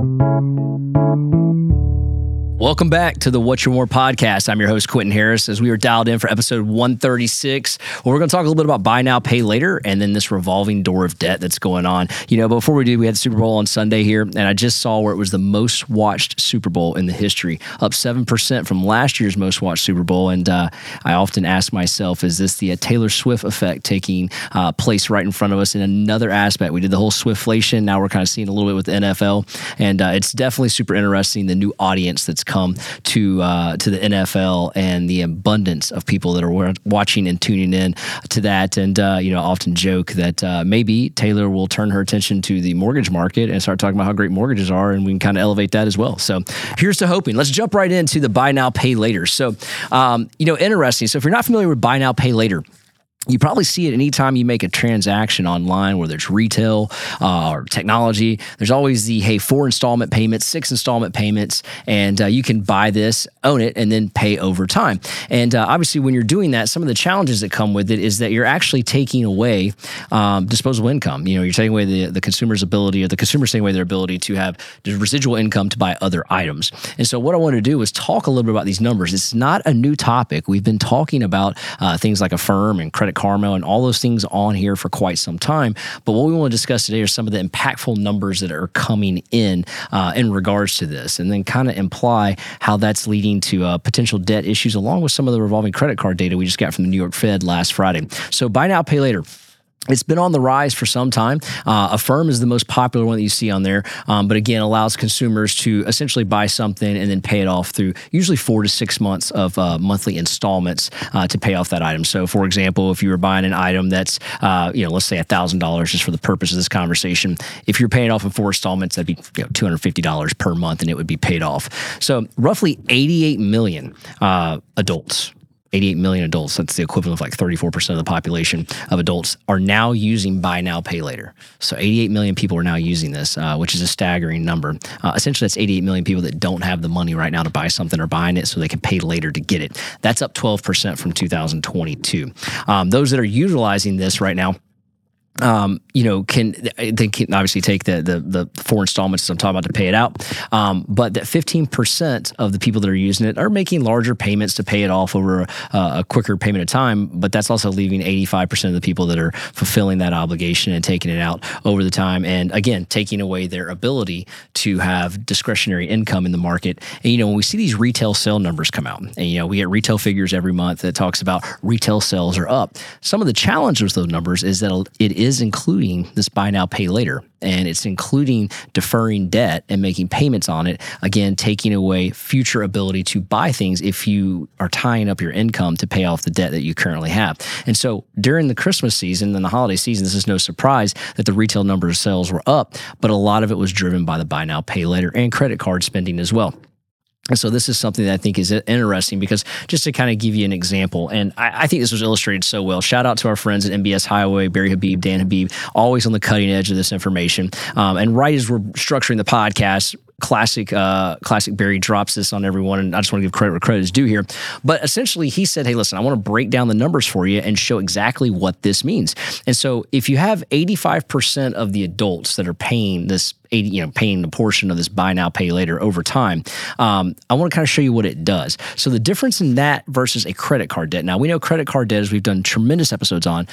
Thank you. Welcome back to the What You More podcast. I'm your host, Quinton Harris, as we are dialed in for episode 136. Well, we're going to talk a little bit about buy now, pay later, and then this revolving door of debt that's going on. You know, before we do, we had Super Bowl on Sunday here, and I just saw where it was the most watched Super Bowl in the history, up 7% from last year's most watched Super Bowl. And uh, I often ask myself, is this the uh, Taylor Swift effect taking uh, place right in front of us in another aspect? We did the whole Swiftflation. Now we're kind of seeing a little bit with the NFL, and uh, it's definitely super interesting the new audience that's come to uh, to the NFL and the abundance of people that are watching and tuning in to that. And uh, you know, often joke that uh, maybe Taylor will turn her attention to the mortgage market and start talking about how great mortgages are, and we can kind of elevate that as well. So here's to hoping. Let's jump right into the buy now, pay later. So um, you know, interesting. So if you're not familiar with buy now, pay later you probably see it anytime you make a transaction online, whether it's retail uh, or technology. There's always the hey, four installment payments, six installment payments, and uh, you can buy this, own it, and then pay over time. And uh, obviously, when you're doing that, some of the challenges that come with it is that you're actually taking away um, disposable income. You know, you're taking away the, the consumer's ability, or the consumer's taking away their ability to have residual income to buy other items. And so, what I want to do is talk a little bit about these numbers. It's not a new topic. We've been talking about uh, things like Affirm and credit Karma and all those things on here for quite some time. But what we want to discuss today are some of the impactful numbers that are coming in uh, in regards to this, and then kind of imply how that's leading to uh, potential debt issues, along with some of the revolving credit card data we just got from the New York Fed last Friday. So buy now, pay later. It's been on the rise for some time. Uh, Affirm is the most popular one that you see on there, um, but again, allows consumers to essentially buy something and then pay it off through usually four to six months of uh, monthly installments uh, to pay off that item. So, for example, if you were buying an item that's, uh, you know, let's say thousand dollars, just for the purpose of this conversation, if you're paying off in four installments, that'd be you know, two hundred fifty dollars per month, and it would be paid off. So, roughly eighty-eight million uh, adults 88 million adults, that's the equivalent of like 34% of the population of adults, are now using buy now, pay later. So 88 million people are now using this, uh, which is a staggering number. Uh, essentially, that's 88 million people that don't have the money right now to buy something or buying it so they can pay later to get it. That's up 12% from 2022. Um, those that are utilizing this right now, um, you know, can they can obviously take the the, the four installments I'm talking about to pay it out, um, but that 15 percent of the people that are using it are making larger payments to pay it off over a, a quicker payment of time. But that's also leaving 85 percent of the people that are fulfilling that obligation and taking it out over the time, and again taking away their ability to have discretionary income in the market. And you know, when we see these retail sale numbers come out, and you know, we get retail figures every month that talks about retail sales are up. Some of the challenges with those numbers is that it is including this buy now, pay later. And it's including deferring debt and making payments on it. Again, taking away future ability to buy things if you are tying up your income to pay off the debt that you currently have. And so during the Christmas season and the holiday season, this is no surprise that the retail number of sales were up, but a lot of it was driven by the buy now, pay later and credit card spending as well. And so this is something that I think is interesting because just to kind of give you an example, and I, I, think this was illustrated so well. Shout out to our friends at MBS Highway, Barry Habib, Dan Habib, always on the cutting edge of this information. Um, and right as we're structuring the podcast, classic uh, classic Barry drops this on everyone, and I just want to give credit where credit is due here. But essentially, he said, "Hey, listen, I want to break down the numbers for you and show exactly what this means." And so, if you have 85% of the adults that are paying this 80, you know, paying the portion of this buy now, pay later over time. Um, I want to kind of show you what it does. So the difference in that versus a credit card debt. Now we know credit card debt, as we've done tremendous episodes on,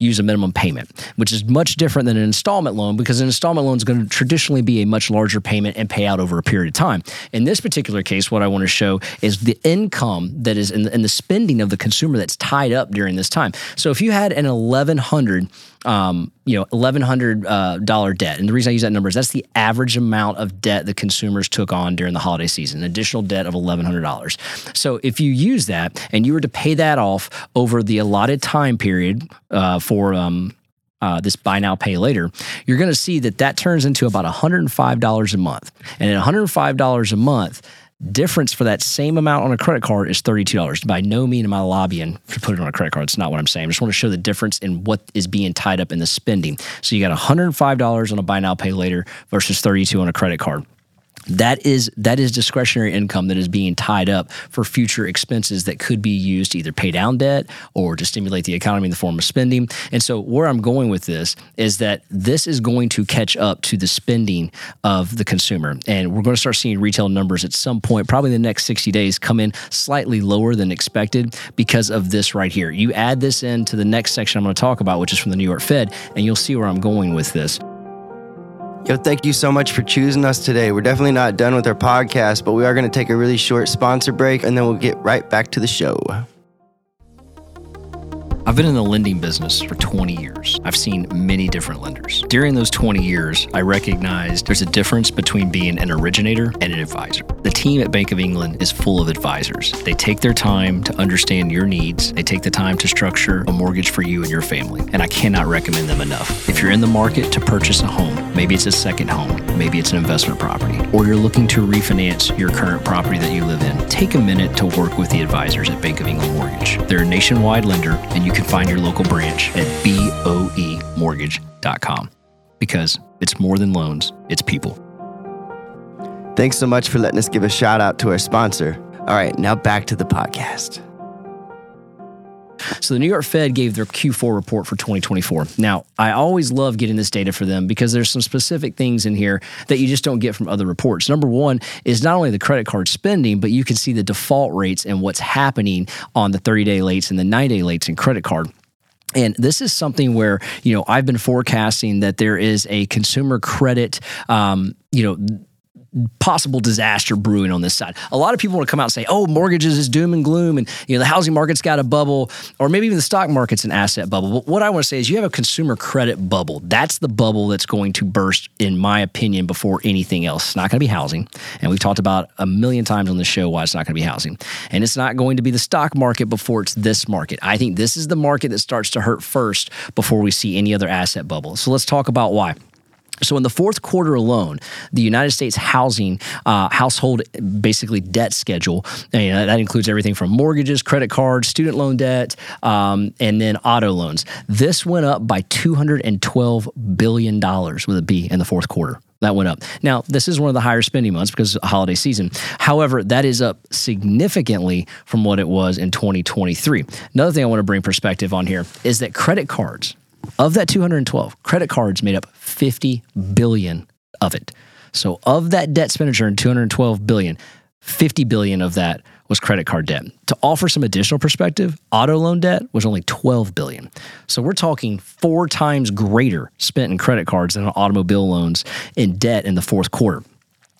use a minimum payment, which is much different than an installment loan because an installment loan is going to traditionally be a much larger payment and pay out over a period of time. In this particular case, what I want to show is the income that is in the, in the spending of the consumer that's tied up during this time. So if you had an 1100 um, you know, eleven hundred dollar debt, and the reason I use that number is that's the average amount of debt the consumers took on during the holiday season, an additional debt of eleven hundred dollars. So if you use that and you were to pay that off over the allotted time period uh, for um, uh, this buy now pay later, you're going to see that that turns into about $105 a month. And at $105 a month, difference for that same amount on a credit card is $32. By no means am I lobbying to put it on a credit card. It's not what I'm saying. I just want to show the difference in what is being tied up in the spending. So you got $105 on a buy now, pay later versus 32 on a credit card. That is that is discretionary income that is being tied up for future expenses that could be used to either pay down debt or to stimulate the economy in the form of spending. And so where I'm going with this is that this is going to catch up to the spending of the consumer. And we're going to start seeing retail numbers at some point, probably in the next 60 days, come in slightly lower than expected because of this right here. You add this into the next section I'm going to talk about, which is from the New York Fed, and you'll see where I'm going with this. Yo, thank you so much for choosing us today. We're definitely not done with our podcast, but we are going to take a really short sponsor break and then we'll get right back to the show. I've been in the lending business for 20 years. I've seen many different lenders. During those 20 years, I recognized there's a difference between being an originator and an advisor. The team at Bank of England is full of advisors. They take their time to understand your needs, they take the time to structure a mortgage for you and your family, and I cannot recommend them enough. If you're in the market to purchase a home, maybe it's a second home, maybe it's an investment property, or you're looking to refinance your current property that you live in, take a minute to work with the advisors at Bank of England Mortgage. They're a nationwide lender, and you can find your local branch at boemortgage.com because it's more than loans, it's people. Thanks so much for letting us give a shout out to our sponsor. All right, now back to the podcast. So the New York Fed gave their Q4 report for 2024. Now, I always love getting this data for them because there's some specific things in here that you just don't get from other reports. Number one is not only the credit card spending, but you can see the default rates and what's happening on the 30 day lates and the 90 day lates in credit card. And this is something where, you know, I've been forecasting that there is a consumer credit, um, you know, possible disaster brewing on this side. A lot of people want to come out and say, "Oh, mortgages is doom and gloom, and you know the housing market's got a bubble, or maybe even the stock market's an asset bubble." But what I want to say is, you have a consumer credit bubble. That's the bubble that's going to burst, in my opinion, before anything else. It's not going to be housing, and we've talked about a million times on the show why it's not going to be housing, and it's not going to be the stock market before it's this market. I think this is the market that starts to hurt first before we see any other asset bubble. So let's talk about why. So, in the fourth quarter alone, the United States housing uh, household basically debt schedule, you know, that includes everything from mortgages, credit cards, student loan debt, um, and then auto loans. This went up by $212 billion with a B in the fourth quarter. That went up. Now, this is one of the higher spending months because of holiday season. However, that is up significantly from what it was in 2023. Another thing I want to bring perspective on here is that credit cards, of that 212, credit cards made up 50 billion of it. So of that debt expenditure in 212 billion, 50 billion of that was credit card debt. To offer some additional perspective, auto loan debt was only 12 billion. So we're talking four times greater spent in credit cards than on automobile loans in debt in the fourth quarter.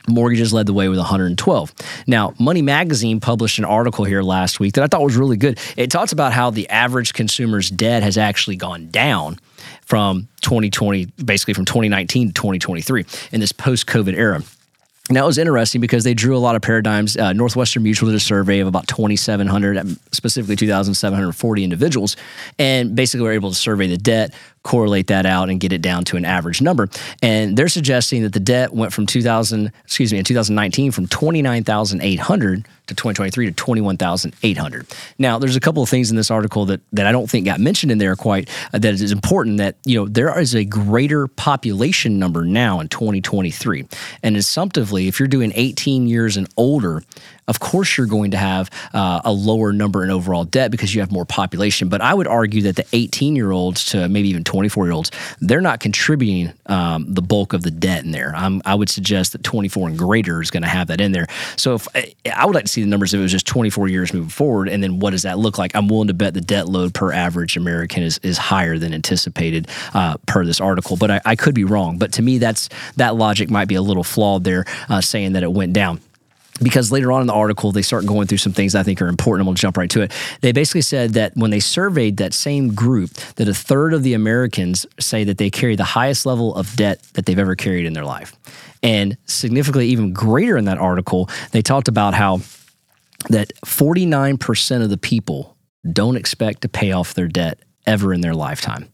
Mortgages led the way with 112. Now, Money Magazine published an article here last week that I thought was really good. It talks about how the average consumer's debt has actually gone down from 2020, basically from 2019 to 2023 in this post COVID era. And that was interesting because they drew a lot of paradigms. Uh, Northwestern Mutual did a survey of about 2,700, specifically 2,740 individuals, and basically were able to survey the debt, correlate that out, and get it down to an average number. And they're suggesting that the debt went from 2000, excuse me, in 2019 from 29,800 to 2023 to 21,800. Now, there's a couple of things in this article that that I don't think got mentioned in there quite uh, that is important that, you know, there is a greater population number now in 2023. And assumptively, if you're doing 18 years and older, of course you're going to have uh, a lower number in overall debt because you have more population. But I would argue that the 18 year olds to maybe even 24 year olds, they're not contributing um, the bulk of the debt in there. I'm, i would suggest that 24 and greater is going to have that in there. So if I would like to see the numbers if it was just 24 years moving forward, and then what does that look like? I'm willing to bet the debt load per average American is is higher than anticipated uh, per this article, but I, I, could be wrong. But to me, that's that logic might be a little flawed there, uh, saying that it went down because later on in the article they start going through some things I think are important. I'm to jump right to it. They basically said that when they surveyed that same group, that a third of the Americans say that they carry the highest level of debt that they've ever carried in their life, and significantly even greater in that article, they talked about how that 49% of the people don't expect to pay off their debt ever in their lifetime.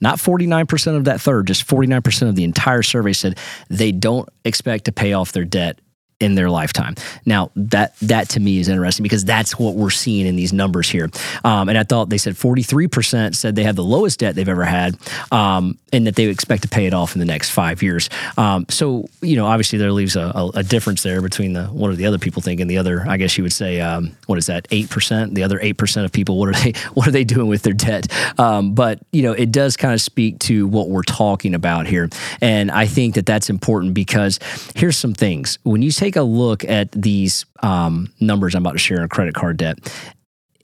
Not 49% of that third, just 49% of the entire survey said they don't expect to pay off their debt in their lifetime. Now that that to me is interesting because that's what we're seeing in these numbers here. Um, and I thought they said 43% said they have the lowest debt they've ever had, um, and that they expect to pay it off in the next five years. Um, so you know, obviously there leaves a, a, a, difference there between the what are the other people thinking. The other, I guess you would say, um, what is that? Eight percent. The other eight percent of people, what are they? What are they doing with their debt? Um, but you know, it does kind of speak to what we're talking about here, and I think that that's important because here's some things when you say take a look at these um, numbers I'm about to share on credit card debt,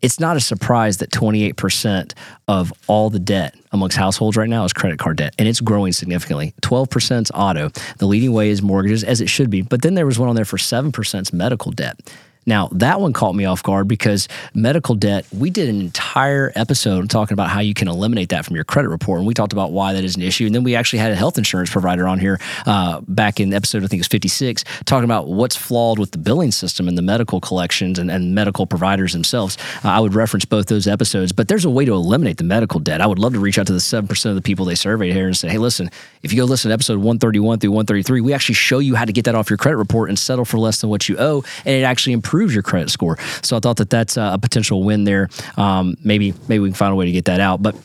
it's not a surprise that 28% of all the debt amongst households right now is credit card debt, and it's growing significantly. 12% is auto. The leading way is mortgages, as it should be. But then there was one on there for 7% medical debt. Now, that one caught me off guard because medical debt, we did an entire episode talking about how you can eliminate that from your credit report. And we talked about why that is an issue. And then we actually had a health insurance provider on here uh, back in episode, I think it was 56, talking about what's flawed with the billing system and the medical collections and, and medical providers themselves. Uh, I would reference both those episodes, but there's a way to eliminate the medical debt. I would love to reach out to the 7% of the people they surveyed here and say, hey, listen, if you go listen to episode 131 through 133, we actually show you how to get that off your credit report and settle for less than what you owe. And it actually improves improves your credit score. So I thought that that's a potential win there. Um, maybe maybe we can find a way to get that out, but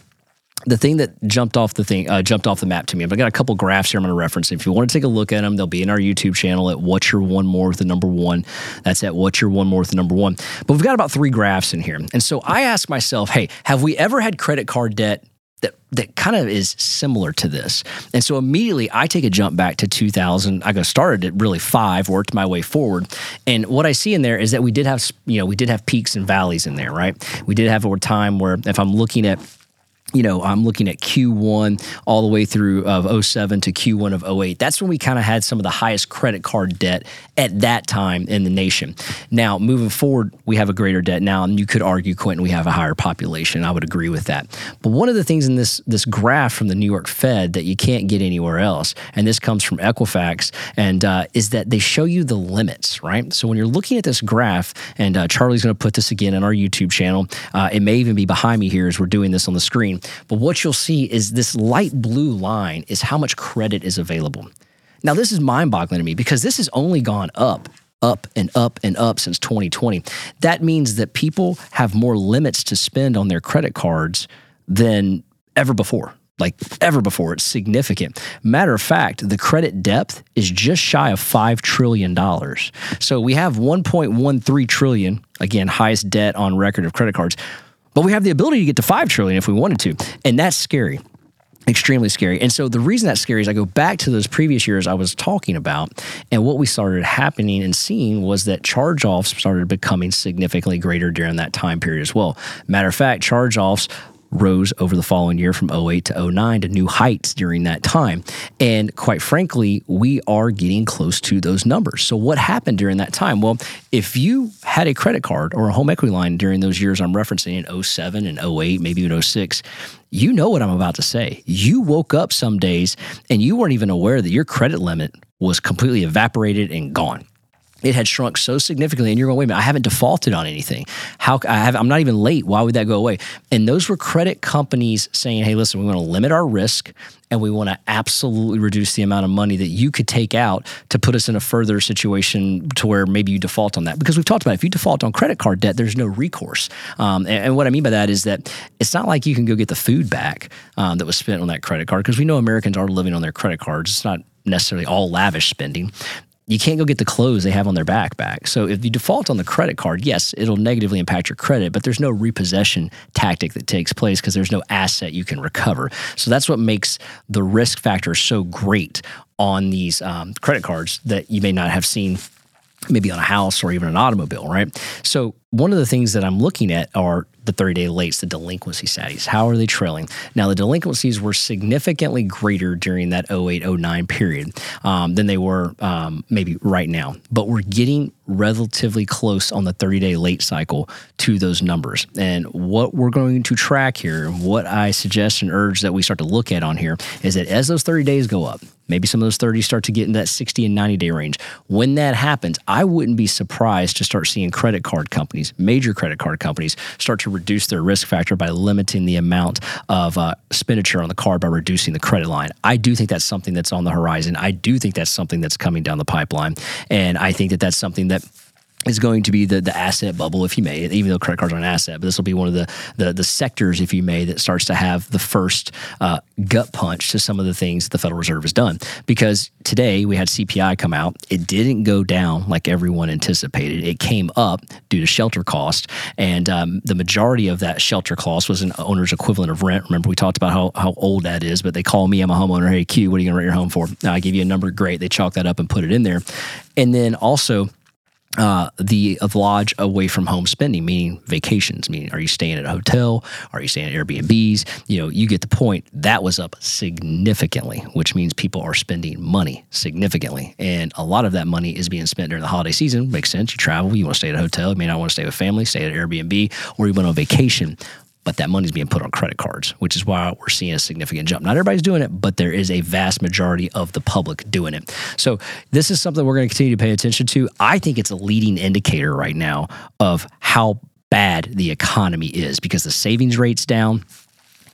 the thing that jumped off the thing uh, jumped off the map to me. I've got a couple graphs here I'm going to reference. If you want to take a look at them, they'll be in our YouTube channel at What's Your One More with the number one. That's at What's Your One More with the number one. But we've got about three graphs in here, and so I ask myself, hey, have we ever had credit card debt that that kind of is similar to this. And so immediately I take a jump back to 2000. I got started at really five, worked my way forward. And what I see in there is that we did have, you know, we did have peaks and valleys in there, right? We did have a time where if I'm looking at you know, I'm looking at Q1 all the way through of 07 to Q1 of 08. That's when we kind of had some of the highest credit card debt at that time in the nation. Now, moving forward, we have a greater debt now, and you could argue, Quinton, we have a higher population. I would agree with that. But one of the things in this this graph from the New York Fed that you can't get anywhere else, and this comes from Equifax, and uh, is that they show you the limits, right? So when you're looking at this graph, and uh, Charlie's going to put this again in our YouTube channel, uh, it may even be behind me here as we're doing this on the screen. But what you'll see is this light blue line is how much credit is available. Now, this is mind boggling to me because this has only gone up up and up and up since 2020. That means that people have more limits to spend on their credit cards than ever before. Like ever before, it's significant. Matter of fact, the credit depth is just shy of $5 trillion. So we have 1.13 trillion, again, highest debt on record of credit cards. But we have the ability to get to 5 trillion if we wanted to. And that's scary extremely scary. And so the reason that's scary is I go back to those previous years I was talking about, and what we started happening and seeing was that charge offs started becoming significantly greater during that time period as well. Matter of fact, charge offs rose over the following year from 08 to 09 to new heights during that time. And quite frankly, we are getting close to those numbers. So, what happened during that time? Well, if you had a credit card or a home equity line during those years I'm referencing in 07 and 08, maybe even 06, you know what I'm about to say. You woke up some days and you weren't even aware that your credit limit was completely evaporated and gone it had shrunk so significantly and you're going wait a minute i haven't defaulted on anything. How i have i'm not even late. Why would that go away? And those were credit companies saying hey listen we want to limit our risk and we want to absolutely reduce the amount of money that you could take out to put us in a further situation to where maybe you default on that. Because we've talked about it. if you default on credit card debt there's no recourse. Um, and, and, what i mean by that is that it's not like you can go get the food back um, that was spent on that credit card because we know americans are living on their credit cards. It's not necessarily all lavish spending you can't go get the clothes they have on their back back. So if you default on the credit card, yes, it'll negatively impact your credit, but there's no repossession tactic that takes place because there's no asset you can recover. So that's what makes the risk factor so great on these um, credit cards that you may not have seen maybe on a house or even an automobile, right? So one of the things that I'm looking at are the 30 day lates, the delinquency status. How are they trailing? Now, the delinquencies were significantly greater during that 08 09 period um, than they were um, maybe right now, but we're getting relatively close on the 30 day late cycle to those numbers. And what we're going to track here, what I suggest and urge that we start to look at on here is that as those 30 days go up, Maybe some of those 30s start to get in that 60 and 90 day range. When that happens, I wouldn't be surprised to start seeing credit card companies, major credit card companies, start to reduce their risk factor by limiting the amount of uh, expenditure on the card by reducing the credit line. I do think that's something that's on the horizon. I do think that's something that's coming down the pipeline. And I think that that's something that is going to be the the asset bubble, if you may, even though credit cards are an asset. But this will be one of the the, the sectors, if you may, that starts to have the first uh, gut punch to some of the things the Federal Reserve has done. Because today we had CPI come out, it didn't go down like everyone anticipated. It came up due to shelter cost, and um, the majority of that shelter cost was an owner's equivalent of rent. Remember, we talked about how how old that is, but they call me, I'm a homeowner. Hey, Q, what are you going to rent your home for? I give you a number, great. They chalk that up and put it in there, and then also uh, the of lodge away from home spending, meaning vacations. Meaning, are you staying at a hotel? Are you staying at Airbnbs? You know, you get the point. That was up significantly, which means people are spending money significantly, and a lot of that money is being spent during the holiday season. Makes sense. You travel, you want to stay at a hotel. You may not want to stay with family, stay at Airbnb, or you went on vacation but that money's being put on credit cards, which is why we're seeing a significant jump. Not everybody's doing it, but there is a vast majority of the public doing it. So this is something we're going to continue to pay attention to. I think it's a leading indicator right now of how bad the economy is because the savings rate's down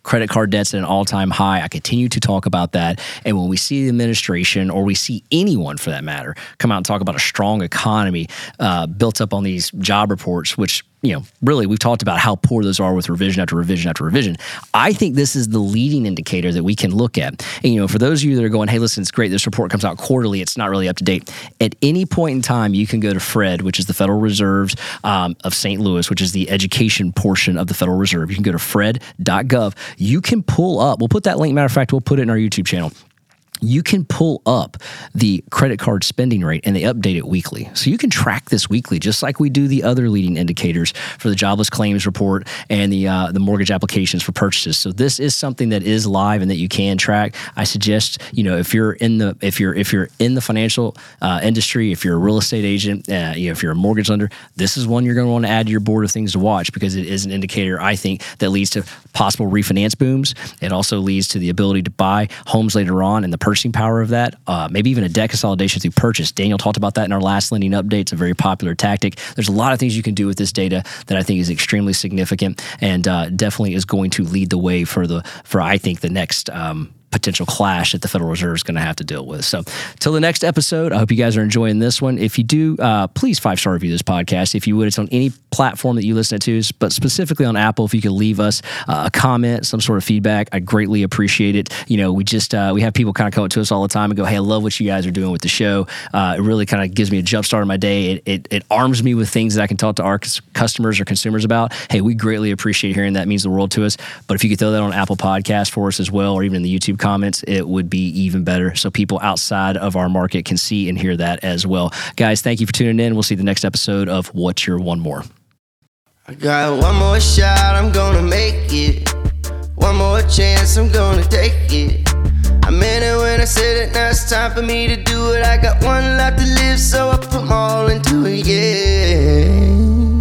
credit card debt's at an all time high. I continue to talk about that. And when we see the administration, or we see anyone for that matter, come out and talk about a strong economy uh, built up on these job reports, which you know, really, we've talked about how poor those are with revision after revision after revision. I think this is the leading indicator that we can look at. And, you know, for those of you that are going, hey, listen, it's great. This report comes out quarterly. It's not really up to date. At any point in time, you can go to Fred, which is the Federal Reserves um, of St. Louis, which is the education portion of the Federal Reserve. You can go to fred.gov. You can pull up, we'll put that link, matter of fact, we'll put it in our YouTube channel you can pull up the credit card spending rate and they update it weekly. So you can track this weekly, just like we do the other leading indicators for the jobless claims report and the uh, the mortgage applications for purchases. So this is something that is live and that you can track. I suggest you know if you're in the if you're if you're in the financial uh, industry, if you're a real estate agent, uh, you know, if you're a mortgage lender, this is one you're going to want to add to your board of things to watch because it is an indicator I think that leads to possible refinance booms. It also leads to the ability to buy homes later on and the purchasing power of that, uh, maybe even a debt consolidation through purchase. Daniel talked about that in our last lending update. It's a very popular tactic. There's a lot of things you can do with this data that I think is extremely significant and uh, definitely is going to lead the way for the for I think the next. Um, potential clash that the Federal Reserve is going to have to deal with. So, till the next episode, I hope you guys are enjoying this one. If you do, uh, please five star review this podcast. If you would, it's on any platform that you listen to, but specifically on Apple, if you could leave us uh, a comment, some sort of feedback, I greatly appreciate it. You know, we just uh, we have people kind of come up to us all the time and go, "Hey, I love what you guys are doing with the show. Uh, it really kind of gives me a jump start in my day. It, it, it arms me with things that I can talk to our customers or consumers about. Hey, we greatly appreciate hearing that. It means the world to us. But if you could throw that on Apple Podcast for us as well, or even in the YouTube comments, it would be even better. So people outside of our market can see and hear that as well. Guys, thank you for tuning in. We'll see the next episode of What's Your One More. I got one more shot, I'm gonna make it. One more chance, I'm gonna take it. I meant it when I said it, now it's time for me to do it. I got one life to live, so I put my all into it, yeah.